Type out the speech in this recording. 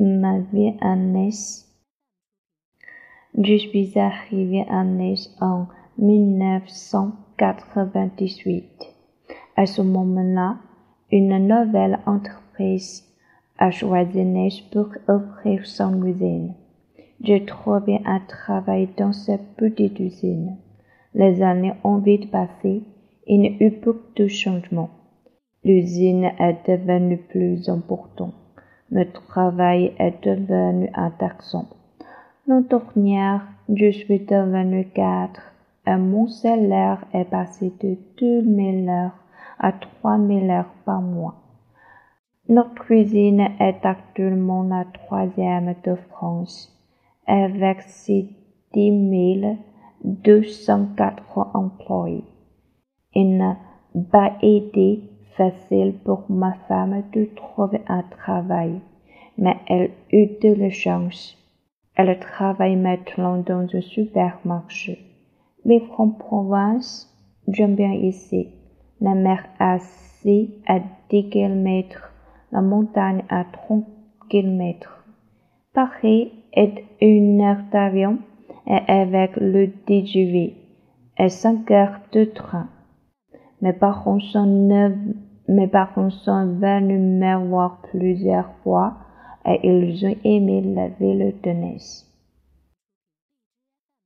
ma vie à Nice. Je suis arrivé à Nice en 1998. À ce moment-là, une nouvelle entreprise a choisi Nice pour ouvrir son usine. J'ai trouvé un travail dans cette petite usine. Les années ont vite passé. Il y a eu beaucoup de changements. L'usine est devenue plus importante. Le travail est devenu intéressant. L'an dernier, je suis devenu quatre et mon salaire est passé de 2000 heures à 3000 heures par mois. Notre cuisine est actuellement la troisième de France avec ses 10 204 employés. Il n'a facile pour ma femme de trouver un travail, mais elle eut de la chance. Elle travaille maintenant dans un supermarché. Vivre en province, j'aime bien ici. La mer est à 10 km, la montagne à 30 km. Paris est une heure d'avion et avec le TGV et cinq heures de train. Mes parents sont, mes parents sont venus me voir plusieurs fois et ils ont aimé la ville de Nice.